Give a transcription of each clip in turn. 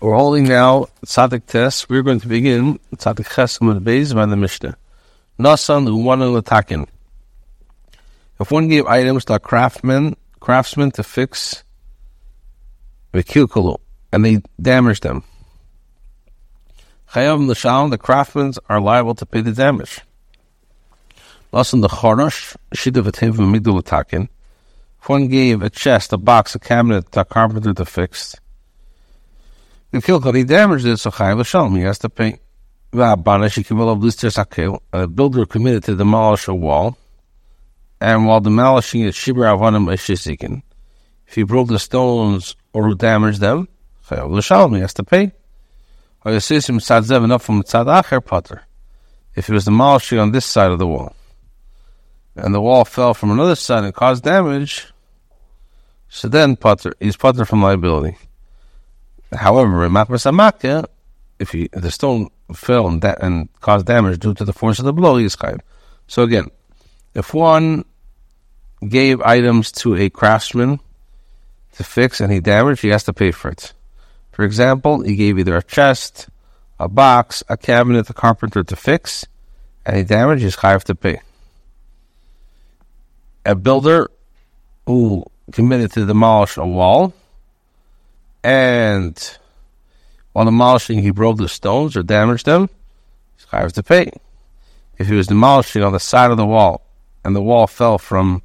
We're holding now Tzadik Tes. We're going to begin Tzadik Chesam and Beis by the Mishnah. Nasan Umana Latakin. If one gave items to a craftsman, craftsman to fix the Vikilkulu, and they damaged them, Chayav L'Shalom, the craftsmen are liable to pay the damage. Nasan the Chorosh, Shida V'Tev Migdal Latakin. If one gave a chest, a box, a cabinet to a carpenter to fix, the kilkal, he damaged it, so Chayav L'Shalom, he has to pay. A builder committed to demolish a wall, and while demolishing it, Shibra Avanim Eshizikin. If he broke the stones or damaged them, Chayav L'Shalom, he has to pay. If he was demolishing on this side of the wall, and the wall fell from another side and caused damage, so then Potter, he's Potter from liability. However, in Makmas if, he, the stone fell and, da- and caused damage due to the force of the blow, he's chayiv. So again, if one gave items to a craftsman to fix and he damaged, he has to pay for it. For example, he gave either a chest, a box, a cabinet, a carpenter to fix, and he damaged, he's to pay. A builder who committed to demolish a wall, and while demolishing, he broke the stones or damaged them, he's chayav to pay. If he was demolishing on the side of the wall, and the wall fell from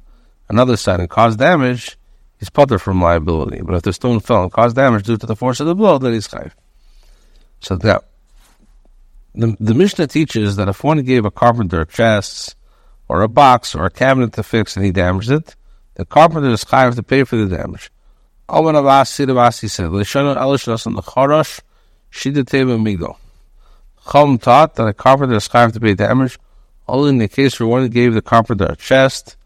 another side and caused damage, he's putter from liability. But if the stone fell and caused damage due to the force of the blow, then he's chayav. So that the, the Mishnah teaches that if one gave a carpenter a chest or a box or a cabinet to fix and he damaged it, the carpenter is chayav to pay for the damage. Owen Avasi Rav Asi said, Shidateva Migdal. Chum taught that a carpenter is chayav to pay damage only in the case where one gave the carpenter a chest,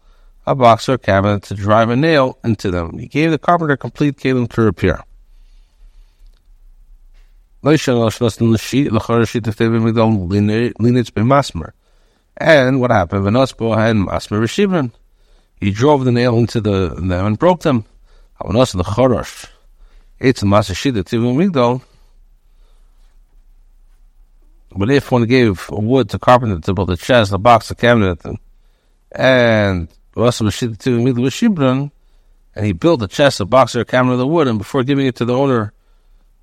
a box, or a cabinet to drive a nail into them. He gave the carpenter complete kalim to repair. And what happened? He drove the nail into the them and broke them. Avanos the Chorosh. It's a Masashida Tivim Migdal. But if one gave wood to carpenter to build a chest, a box, a cabinet, and, also Mashida Tivim Migdal with Shibran, and he built a chest, a box, or a cabinet of the wood, and before giving it to the owner,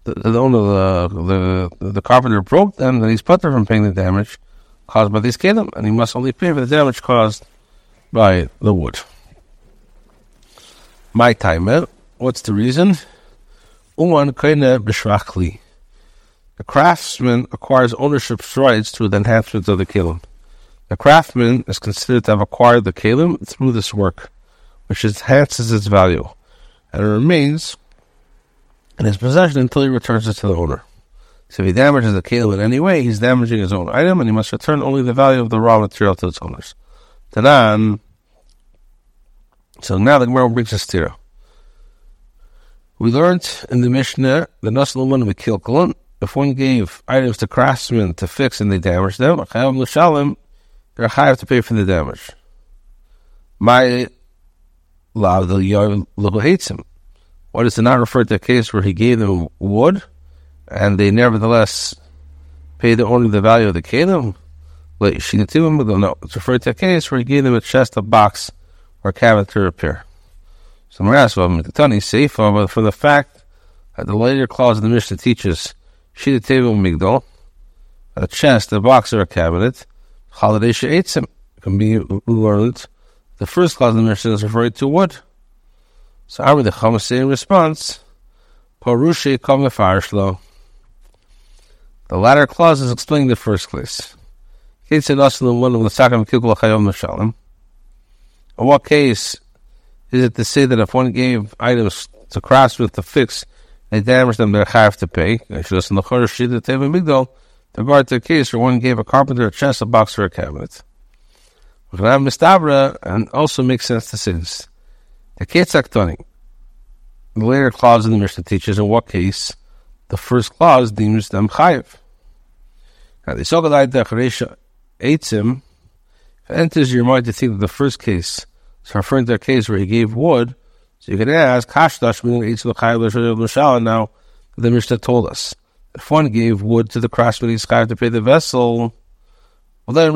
the, the owner, the, the the carpenter broke them, then he's put there from paying the damage caused by this kelim, and he must only pay for the damage caused by the wood. My timer. What's the reason? B'shrachli. The craftsman acquires ownership rights through the enhancement of the kelim. The craftsman is considered to have acquired the kelim through this work, which enhances its value, and it remains in his possession until he returns it to the owner. So if he damages the kelim in any way, he's damaging his own item, and he must return only the value of the raw material to its owners. Tanan. So now the Gemara brings us to We learned in the Mishnah we kill Kolon. If one gave items to craftsmen to fix and they damaged them, they're chayav to pay for the damage. My the Yoel hates him. What is it not refer to a case where he gave them wood and they nevertheless paid only the value of the kelim? Like she no, it's referred to a case where he gave them a chest, a box, or to repair. So Marasva Tani Seifa, but for the fact that the later clause of the Mishnah teaches Shida Table Migdal, a chest, a box, or a cabinet, holiday She'etzim can be learned. The first clause of the Mishnah is referring to wood. So Amr the Chamas in response, Parushe Kamefar The latter clause is explaining the first place. In what case is it to say that if one gave items to craftsmen to fix, they damaged them, they have to pay? The regard to the case where one gave a carpenter a chest, a box, or a cabinet. And also makes sense to this. The Ketzaktoni, the later clause in the Mishnah teaches in what case the first clause deems them chayiv. Now, the Sogalai Decharesha Eitzim, enters your mind to think that the first case is referring to a case where he gave wood, so you can ask, Hashdash Now, The Mishnah told us if one gave wood to the craftsman, he's to pay the vessel. Well, then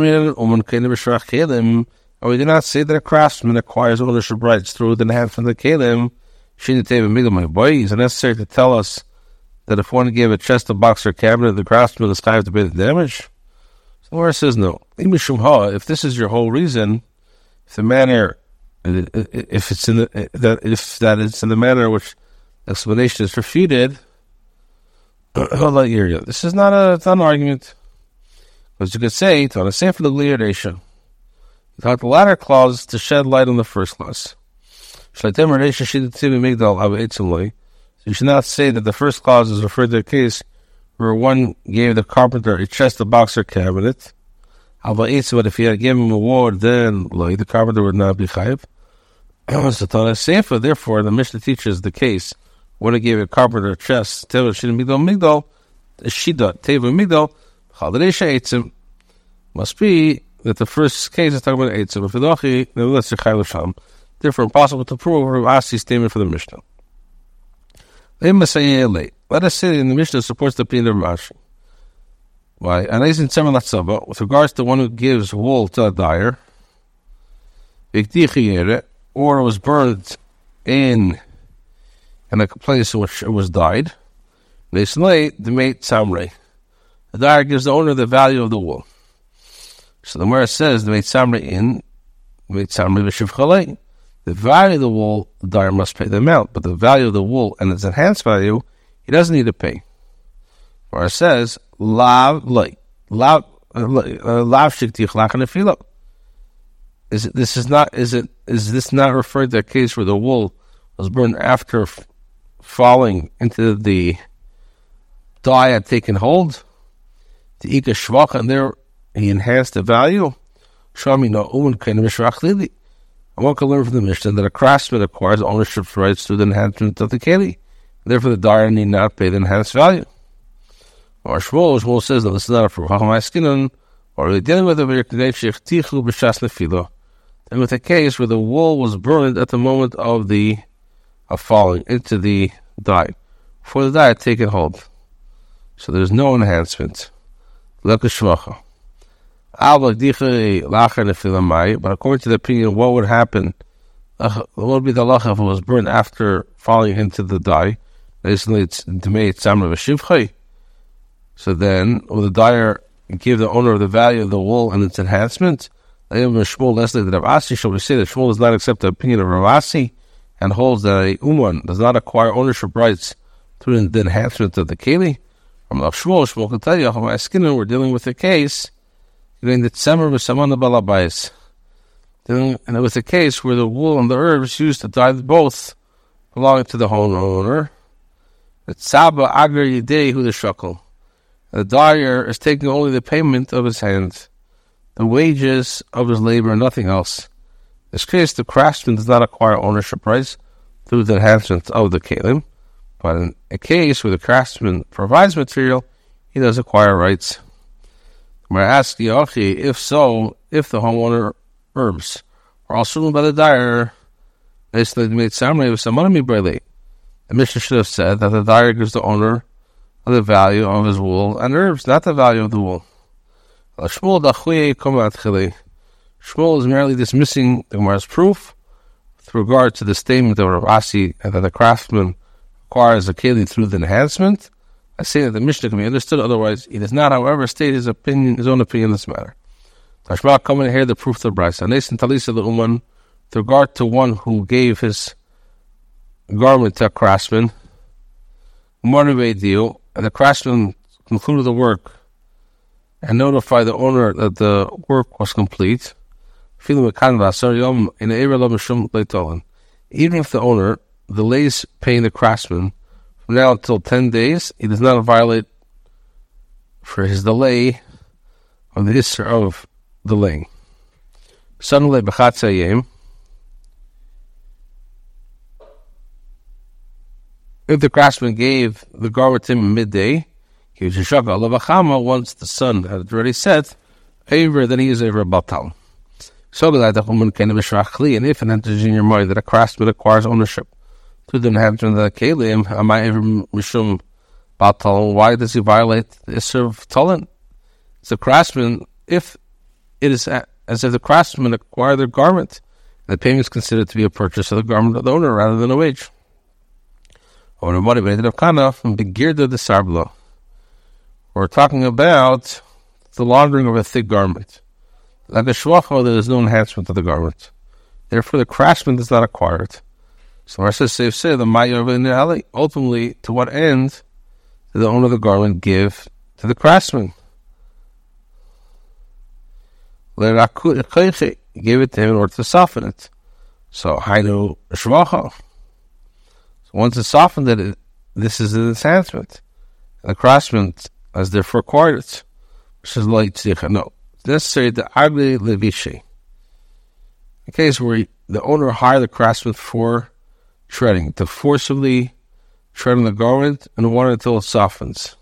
or we do not say that a craftsman acquires ownership rights through the enhancement of the kalim. My boy, is it necessary to tell us that if one gave a chest, a box, or cabinet, the craftsman is to pay the damage? The Gemara says no. If this is your whole reason, if the manner, uh, uh, if it's in the uh, that if that it's in the manner which explanation is refuted, this is not a, it's not an argument. Because you could say, to same for the liadation. You taught the latter clause to shed light on the first clause. So you should not say that the first clause is referred to a case where one gave the carpenter a chest, a box, or cabinet. But if he had given him a ward, then like, the carpenter would not be chayiv. therefore, the Mishnah teaches the case when he gave a carpenter a chest, teva shouldn't be migdal, shida, teva migdal, chaladesh must be that the first case is talking about Eitzim. If Idachi, nevertheless, Yechai Sham. Therefore, impossible to prove Rav Asi's statement for the Mishnah. Eh, Let us say in the Mishnah supports the opinion of Rashi. Why? And in Tzemel with regards to one who gives wool to a dyer, or was burned in in a place in which it was dyed, they slay the mate samre. The dyer gives the owner the value of the wool. So the Gemara says the Meitzamri in Meitzamri v'shivchalei. The value of the wool, the dyer must pay the amount, but the value of the wool and its enhanced value, he doesn't need to pay. Gemara says lav lei lav uh, uh, lav shiktich Is it, this is not is it is this not referred to a case where the wool was burned after f- falling into the dye had taken hold? The ika shvach and there he enhanced the value. Shami no uman mishrach I want to learn from the Mishnah that a craftsman acquires ownership rights through the enhancement of the keli. Therefore, the dyer need not pay the enhanced value. Or Shmuel, Shmuel says that this is not a proof. Or are dealing with a and with a case where the wool was burned at the moment of the of falling into the dye, before the dye taken hold. So there's no enhancement. But according to the opinion, what would happen? What would be the lacha if it was burned after falling into the dye? Basically, it's demei tzamra So then, will the dyer give the owner of the value of the wool and its enhancement? Shmuel Leslie that Rav Asi shall we say that Shmuel does not accept the opinion of Rav Asi and holds that a uman does not acquire ownership rights through the enhancement of the keli. From Shmuel, Shmuel can tell you, my skin, we're dealing with a case during the Tzemer B'Samana Balabais. And it was a case where the wool and the herbs used to dye both belonging to the homeowner. The Tzaba Agar Yidei Hu the. The dyer is taking only the payment of his hands, the wages of his labor, and nothing else. In this case, the craftsman does not acquire ownership rights through the enhancement of the kalim, but in a case where the craftsman provides material, he does acquire rights. Where ask Yochi, if so, if the homeowner herbs are also by the dyer, they made summary of some money The Mishnah should have said that the dyer gives the owner the value of his wool and herbs, not the value of the wool. Shmuel is merely dismissing the Gemara's proof with regard to the statement of Rav Asi that the craftsman acquires a keli through the enhancement. I say that the Mishnah can be understood, otherwise he does not, however, state his opinion, his own opinion in this matter. Tashma come and hear the proof of the Brisa. Nesin Talisa the Uman, with regard to one who gave his garment to uh, a craftsman, deal, and the craftsman concluded the work and notified the owner that the work was complete. Even if the owner delays paying the craftsman from now until 10 days, he does not violate for his delay on the Isser of delaying. Suddenly, if the craftsman gave the garment to him midday, he was a shaka once the sun had already set, over then he is over a batal. So that the woman can be and if it enters in your mind that a craftsman acquires ownership to the inhabitant of the kelim, am I ever mishum Batal, why does he violate the Isser of Talon? It's a craftsman, if it is as if the craftsman acquired their garment, the payment is considered to be a purchase of the garment of the owner rather than a wage. Or the motivated of Kana from the Girda de Sarblo. We're talking about the laundering of a thick garment. Like a shvacha, there is no enhancement of the garment. Therefore, the craftsman does not acquire it. So Rashi says, say the Maya ultimately, to what end did the owner of the garment give to the craftsman? He gave it to him in order to soften it. So Hainu Shvacha. Once it's softened it, this is an enhancement. And the craftsman has therefore acquired it. Which is like tzricha. No. It's necessary the agli levishi. In case where the owner hired the craftsman for treading, to forcibly tread on the garment and water until it softens.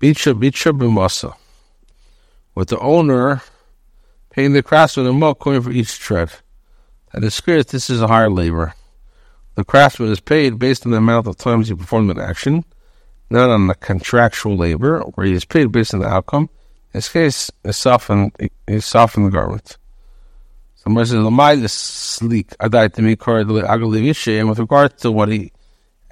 Bicha bicha b'masa. With the owner paying the craftsman a milk coin for each shred. That is clear that this is a higher labor. The craftsman is paid based on the amount of times he performed an action, not on the contractual labor, where he is paid based on the outcome. In this case, he softened, he softened the garment. Somebody says, "Lamai is sleek." Adai to me, card agile, and with regard to what he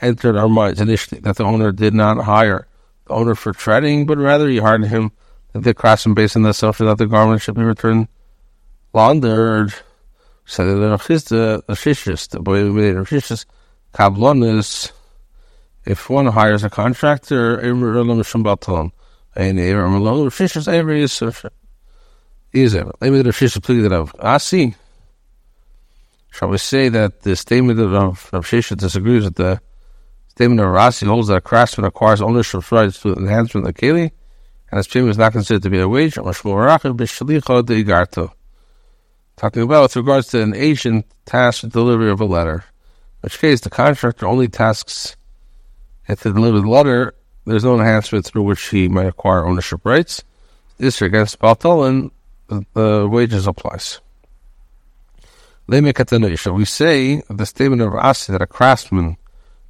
entered our minds initially, that the owner did not hire the owner for treading, but rather he hired him the craftsman based on the assumption that the garment should be returned laundered. So the Rachista, the boy made Rachis, Kablon is if one hires a contractor, and Rachis, every is uh, is it? Maybe the Rishis pleaded of Asi. Shall we say that the statement of Rav disagrees with the statement of Rasi holds that a craftsman acquires ownership rights to enhancement of the Keli, and his payment is not considered to be a wage, talking about with regards to an agent tasked with delivery of a letter, in which case the contractor only tasks if to deliver the letter, there's no enhancement through which he might acquire ownership rights. This against Baltolan, the wages applies. Lemikatan shall we say the statement of Asi that a craftsman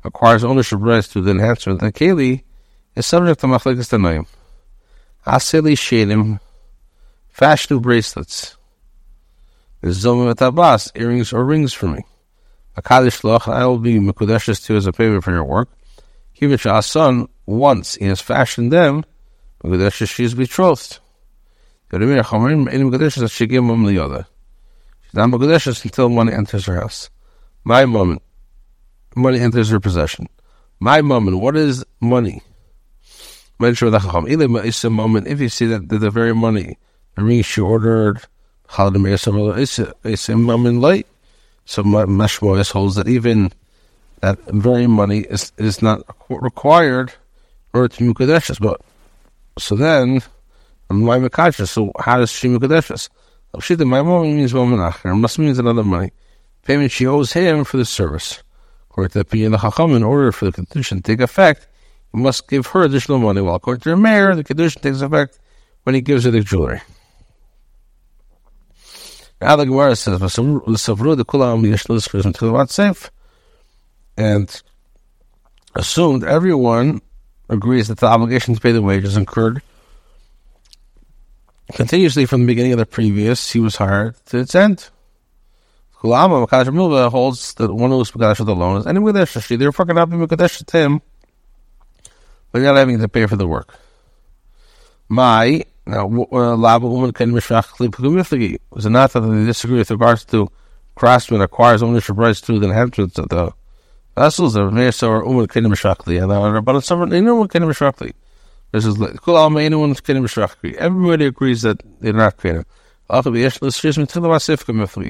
acquires ownership rights through the enhancement of the Keli is subject to Machlekes Tanoim. Aseli Shedim, fashion bracelets. Zomim Abbas, earrings or rings for me. A Kaddish Loch, I will be Mekudeshes to as a payment for your work. Kivich son, once he has fashioned them, Mekudeshes she is betrothed. She's not Mekudeshes until money enters her house. My moment, money enters her possession. My moment, what is money? If you see that the, the very money, the ring she ordered, it's a moment late. So Meshmois holds that even that very money is is not required in order to be But so then my Mekadeshus. So how does she Mukadeshus? Shita, my mom means Momen must means another money. Payment she owes him for the service. According to the opinion of the Chacham, in order for the condition to take effect, he must give her additional money. While according to the Meir, the condition takes effect when he gives her the jewelry. Now the Gemara says, and assumed everyone agrees that the obligation to pay the wages incurred continuously from the beginning of the previous, he was hired to its end. Kulama Makadosh Milva holds that one who is Makadosh of the loan is any Makadosh. Therefore, cannot be Makadosh to him, but not having to pay for the work. My now uh, Lava woman can mishach klip Was it not that they disagree with regards to craftsman acquires ownership rights through the enhancements of the vessels of Mesa or Uman Kenim Shakli, and there but some anyone Kenim Shakli. This is like Kul Alma anyone Kenim Shakli. Everybody agrees that they're not Kenim.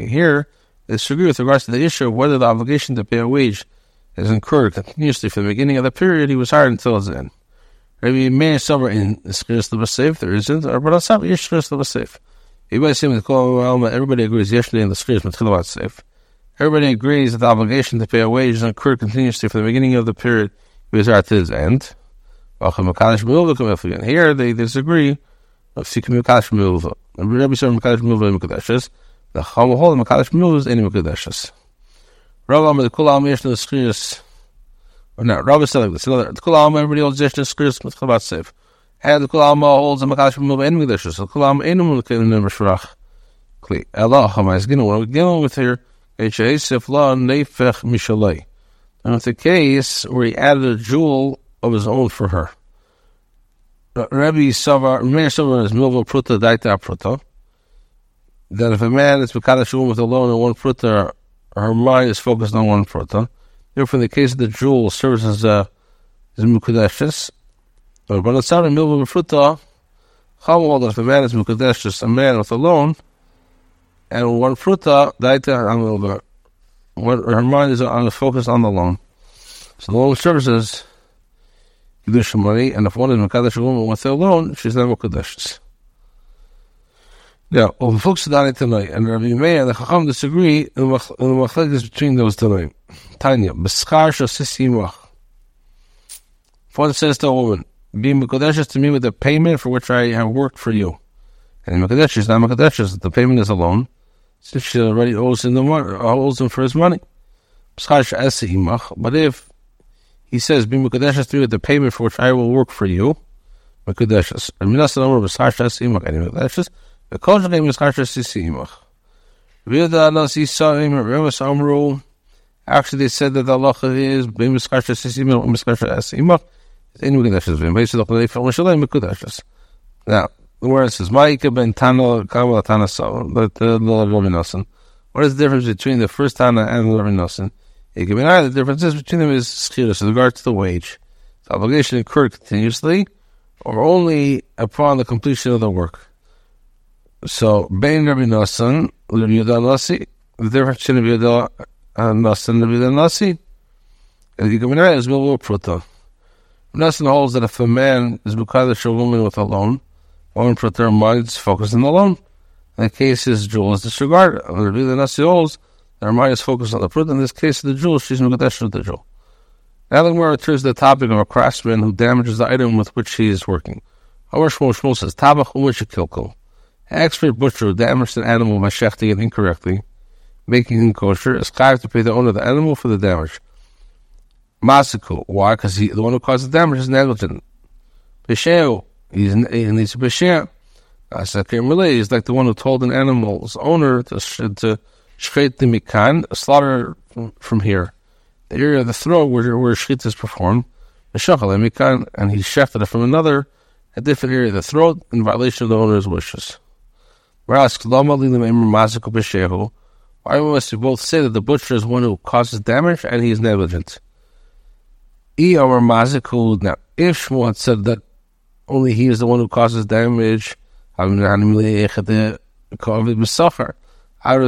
Here, they disagree with regards to the issue of whether the obligation to pay a wage is incurred continuously from the beginning of the period he was hired until his end. Maybe may somewhere in the safe there isn't, but some Yesh Skris the safe. Everybody seems to call everybody agrees yesterday in the Skris Matchilavat safe. Everybody agrees that the obligation to pay a wage is incurred continuously from the beginning of the period he was at his end. Here they disagree. Makadeshes, the any Makadeshes. Rabbi the Kul the no, Rabbi like this. Another, the Kul Alma, everybody holds Yesh Niskris with Chabat Seif. And the Kul Alma holds a Makadosh Mil En Megdashus. The Kul Alma Enum Lekelim Nem Shvarach. Kli. Allah Hamaz Ginu. What we're dealing with here, H.A.Sif La Nefech Mishalei. And it's a case where he added a jewel of his own for her. Uh, Rabbi Savar, Meir Savar is Milva Pruta Daita Pruta. That if a man is Makadosh with alone in one Pruta, her mind is focused on one Pruta. Therefore, in the case of the jewel, serves as a as mukadeshes. But it's out in milva b'fruta, that if a man is mukadeshes, a man with a loan, and one fruta daita amilva, her mind is on the focus on the loan. So the loan serves as kedusha money, and if one is mukadeshes woman with a loan, she's not mukadeshes. Now, over folks tonight, and Rabbi Meir, and the Chacham disagree in the machlekes between those tonight. Tanya, b'schar shosisimach. Father says to a woman, be Mekadesh to me with the payment for which I have worked for you. And Mekadesh is not Mekadesh, the payment is alone, since she already owes him, the money, uh, owes him for his money. But if he says, be Mekadesh to me with the payment for which I will work for you, Mekadesh. And Minas Namar b'schar shosimach, and Mekadesh, sa'im, Remus Amru, Actually, they said that the halacha is lochalei fel mishalei mekudeshes. Now, the word says Ma'ika ben Kamal Tana but uh, the. What is the difference between the first Tana and the Rabbi Nosson? The difference between them is schirus with regard to the wage. The obligation incurred continuously or only upon the completion of the work. So, Ben Rabbi Nosson, Rabbi Yehuda Nasi, between Rabbi Yehuda Nasan Nabi the Nasi. And the Gemara is Milvo Pruta. Nasan holds that if a man is Bukadish a woman with a loan, one Pruta minds focus on the loan. In the case, his jewel is disregarded. Rabbi the Nasi holds that her mind is focused on the Pruta. In this case, the jewel, she's Mukadish with the jewel. Now the Gemara returns to the topic of a craftsman who damages the item with which he is working. Our Shmuel Shmuel says, Tabach Umishikilko. Expert butcher who damaged an animal by shechting it incorrectly making him kosher, is to pay the owner of the animal for the damage. Masiku, why? Because the one who caused the damage is negligent. Besheo, he needs to besheo. Asakim Malay is like the one who told an animal's owner to to shchet the mikan, slaughter from, from, here, the area of the throat where where shchit is performed, the shachal mikan, and he shefted it from another, a different area of the throat in violation of the owner's wishes. Whereas why must we both say that the butcher is one who causes damage and he is negligent? E or Mazikud. Now, if Shmuel said that only he is the one who causes damage, I would have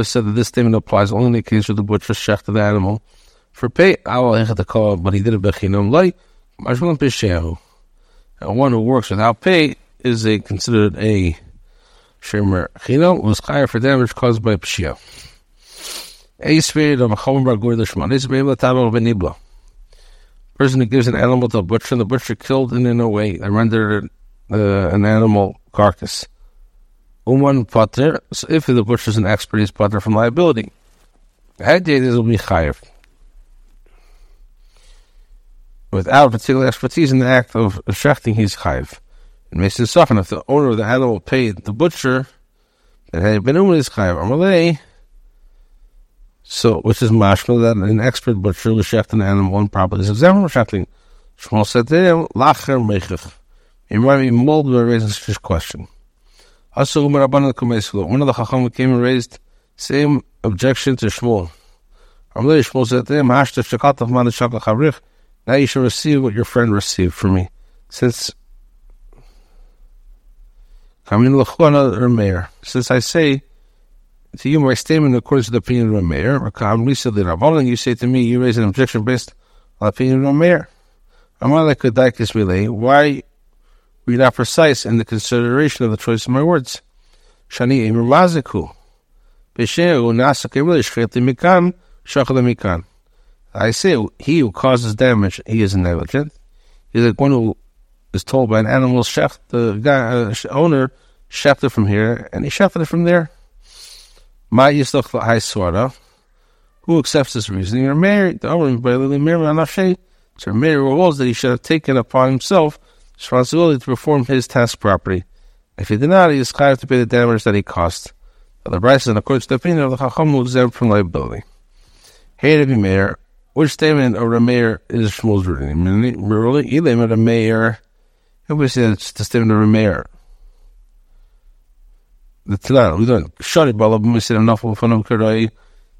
said that this statement applies only in the case where the butcher shechted the animal for pay. But he did it bechinam like and one who works without pay is a considered a shemer chinam was higher for damage caused by pshia. Person who gives an animal to a butcher, and the butcher killed it in a way that rendered uh, an animal carcass. Uman pater, so if the butcher is an expert, he's pater from liability. This will be chayiv. Without particular expertise in the act of shechting, he's chayiv. It it if the owner of the animal paid the butcher, then had been is chayiv. Amalei, so, which is mashma that an expert butcher will shecht an animal and properly is example shechting. Shmuel said to him, lacher mechich. He might be by raising such a question. Also, one of the chacham came and raised same objection to Shmuel. Amalei Shmuel said to him, hashta shekatav man. Now you should receive what your friend received from me. Since since I say to you my statement according to the opinion of a Meir, I'm reasonably rabballing, you say to me, you raise an objection based on the opinion of a Meir. Why were you not precise in the consideration of the choice of my words? Shani Emir Maziku. I say, he who causes damage, he is negligent. He's like one who is told by an animal chef, the guy, uh, owner, shafted from here, and he shafted it from there. My Yislach High Swara, who accepts this reasoning, are married, the Omrim by Lily Mirma Anashe, So Meir rules that he should have taken upon himself responsibility to perform his task properly. If he did not, he is liable to pay the damage that he caused. The Braisa, and according to the opinion of the Chacham, was exempt from liability. Hey, Rabbi Meir, which statement of Rameir is Shmuel's ruling? Really, Elam of the statement of Rameir? The Tanah, we learn. Shari Balab, we said enough of Karai.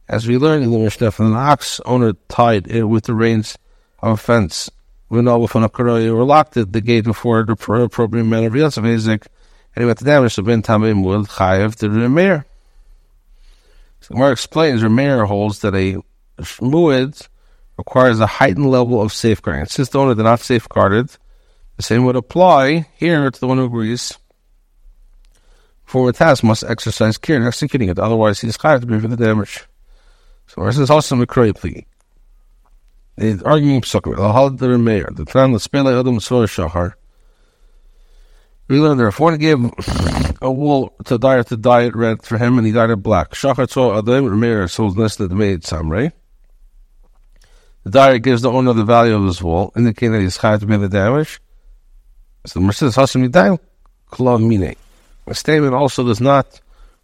As we learned in the Mishnah, an ox owner tied it with the reins of a fence. We know Fanam Karai, or locked at the gate before the appropriate manner of Yosef Ezek, and he went to damage the Ben Tamim with Chayev the Rameir. So Gemara explains, Rameir holds that a Shmuid requires a heightened level of safeguarding. Since the owner did not safeguarded, the same would apply here to the one who agrees. For a task must exercise care in executing it, otherwise he is chayav to pay for the damage. So this is also plea. The arguing psukim, the Meir, the plan the spele adam shahar. We learned there, if one gave a wool to dye to dye it red for him, and he dyed it black. Shachar saw adam Meir sold the maid some. The dyer gives the owner the value of his wool, indicating that he's chayav to pay the damage. So the Mercedes Hasim Yidayim, Klav Mine. The statement also does not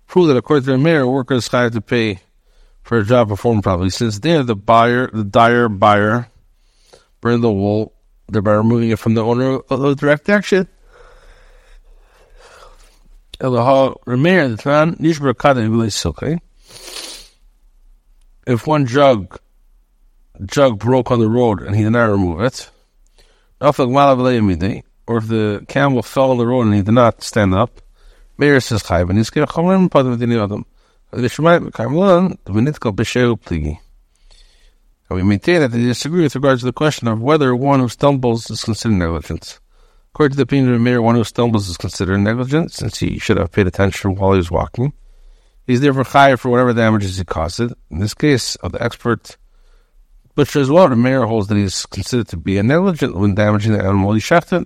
prove that according to the Meir, workers chayav to pay for a job performed properly. Since there, the buyer, the dyer buyer, bring the wool, thereby removing it from the owner of the direct action. If one jug jug broke on the road and he did not remove it, eh? Or if the camel fell on the road and he did not stand up, Meir says chayv, and he's part of the adam. The the B'Sheu Pligi. And we maintain that they disagree with regards to the question of whether one who stumbles is considered negligence. According to the opinion of Meir, one who stumbles is considered negligent, since he should have paid attention while he was walking. He's therefore higher for whatever damages he caused. In this case, of the expert Butcher as well, the Meir holds that he is considered to be a negligent when damaging the animal he shafted.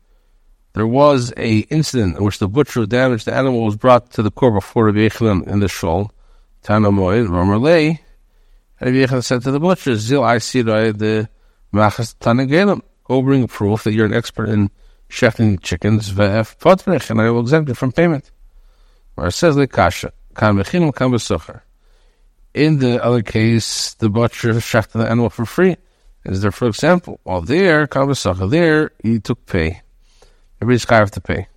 there was a incident in which the butcher who damaged the animal was brought to the court before Rabbi Yochanan in the shul. Tanamoy, Romerlei, and Rabbi Yochanan said to the butcher, Zil I see the machas tanagelim. Go bring proof that you're an expert in shechting chickens, ve'ef potrech, and I will exempt you from payment. It says, Lekasha, kan bechinim kan. In the other case, the butcher shechted the animal for free. Is there, for example, while there, kan there, he took pay. Everybody's chayav to pay.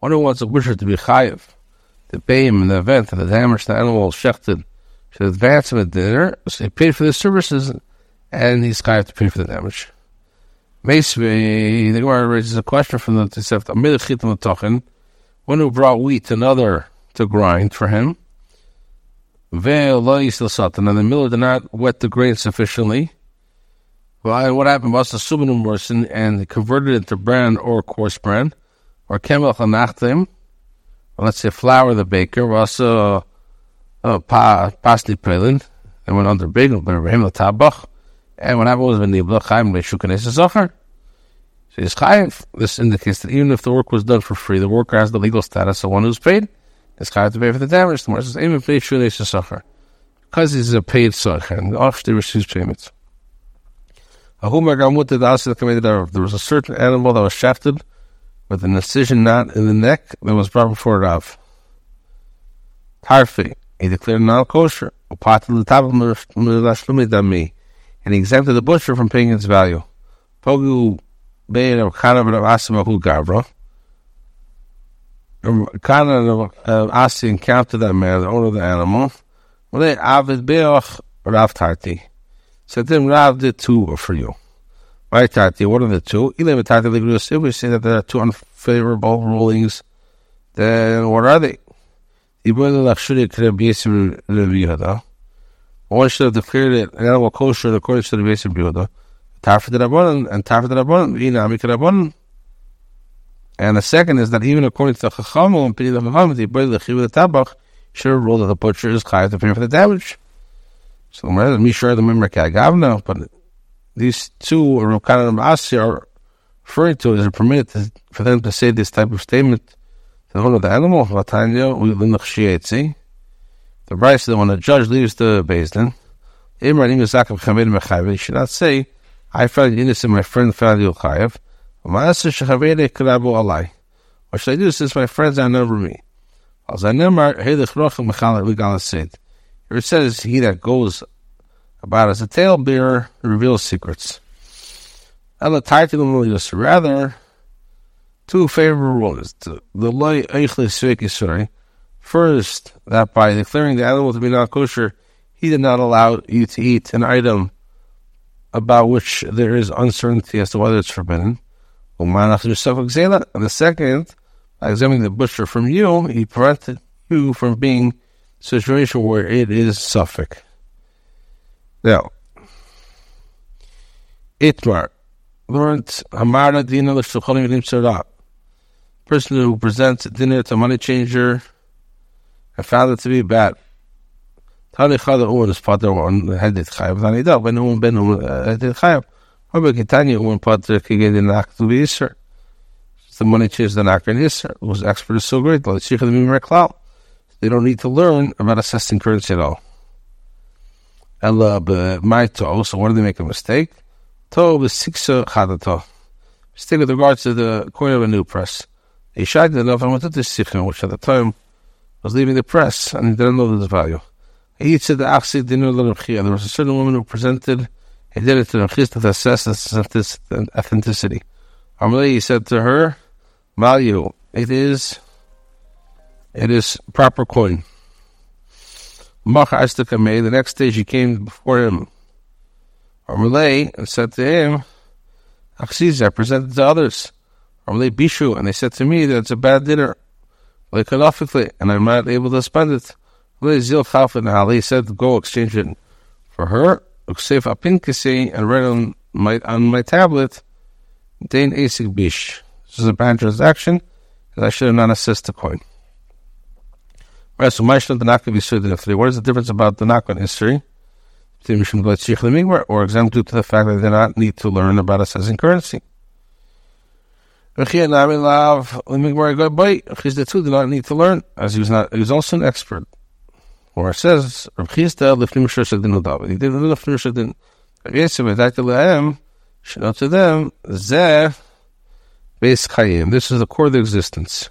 One who wants a butcher to be chayav to pay him in the event that the damage the animal shechted should advance him a dinar, so he paid for the services and he's chayav to pay for the damage. Meisvei, the Gemara raises a question from the Tosefta. One who brought wheat another to grind for him. And the miller did not wet the grain sufficiently. Well, what happened was the subinum worsened and converted it into bran or coarse bran, or kemel chanachtim, or let's say flour the baker, also uh, pa, pasli prelin, and went under bagel, but rahim tabach, and what happened was when the chaim leshukanes zocher. So he's chayiv. This indicates that even if the work was done for free, the worker has the legal status of one who's paid. It's chayiv to pay for the damage. The more says even pay shukanes zocher, because he's a paid zocher, and often receives payments. There was a certain animal that was shafted with an incision knot in the neck that was brought before Rav. Tarfi, he declared non kosher, and he exempted the butcher from paying its value. Pogu of Kana of Asimahu Gavra. Kana of uh, Asi encountered that man, the owner of the animal. Well, they Avid Beoch Rav Tarti. Then Rav did two for you. Right, Tati, what are the two? If we say that there are two unfavorable rulings, then what are they? One should have declared it an animal kosher according to the of Yehuda. Tarfa de Rabbanan and Tarfa de Rabbanan, Inami Rabbanan. And the second is that even according to the Chachamim and Pini the Chachamim, the Chiv the Tabach should have ruled that the butcher is chayav to pay for the damage. So the me sure the member Gavna, but these two Rav Kahana and Asi are referring to is it permitted for them to say this type of statement to the owner of the animal? We see. The Braisa, the when the judge leaves the basin, he should not say, I found innocent, my friend found you chayav. What should I do since my friends outnumber me? Here it says, he that goes about as a talebearer reveals secrets. And the title of Elias, rather, two favorable rules. The loy eichli First, that by declaring the animal to be not kosher, he did not allow you to eat an item about which there is uncertainty as to whether it's forbidden. And the second, by examining the butcher from you, he prevented you from being situation where it is suffolk. Now, Itmar learned Hamara Dina L'Shucholim Yim Person who presents dinar to a money changer and found it to be bad. Tani Chada Uman is Pater on Hedit Chayav Tani when Uman Ben Uman Hedit Chayav. However, to be Isser. The money changer the Akar in Isser was expert so great. Like Shikha the Mimar Klau. They don't need to learn about assessing currency at all. Ella b'maito. So where do they make a mistake? To b'siksa chadato. Uh, mistake with regards to the coin of a new press. He shied enough and went to the sikhim, which at the time was leaving the press and he didn't know the value. He said the achsi dinar There was a certain woman who presented he did it to Rechis to assess its authenticity. Amalei said to her, value, it is it is proper coin. The next day she came before him, Amalei, and said to him, I presented to others. Amalei Bishu, and they said to me that it's a bad dinar. Like and I'm not able to spend it. Zil Chafin Ali said, go exchange it for her. Uksef Apinkasi, and read on my, on my tablet, Dain Asik Bish. This is a bad transaction, because I should have not assessed the coin. Right, so Maishna the Nakba Yisud What is the difference about the Nakba history? Or exempt due to the fact that they do not need to learn about assessing currency. The two did not need to learn, as he was not. He was also an expert. Or it says, Rav Chisda lifnim shadin David. He did the lifnim shadin. That to them, should know to them, zeh beis chayim. This is the core of their existence.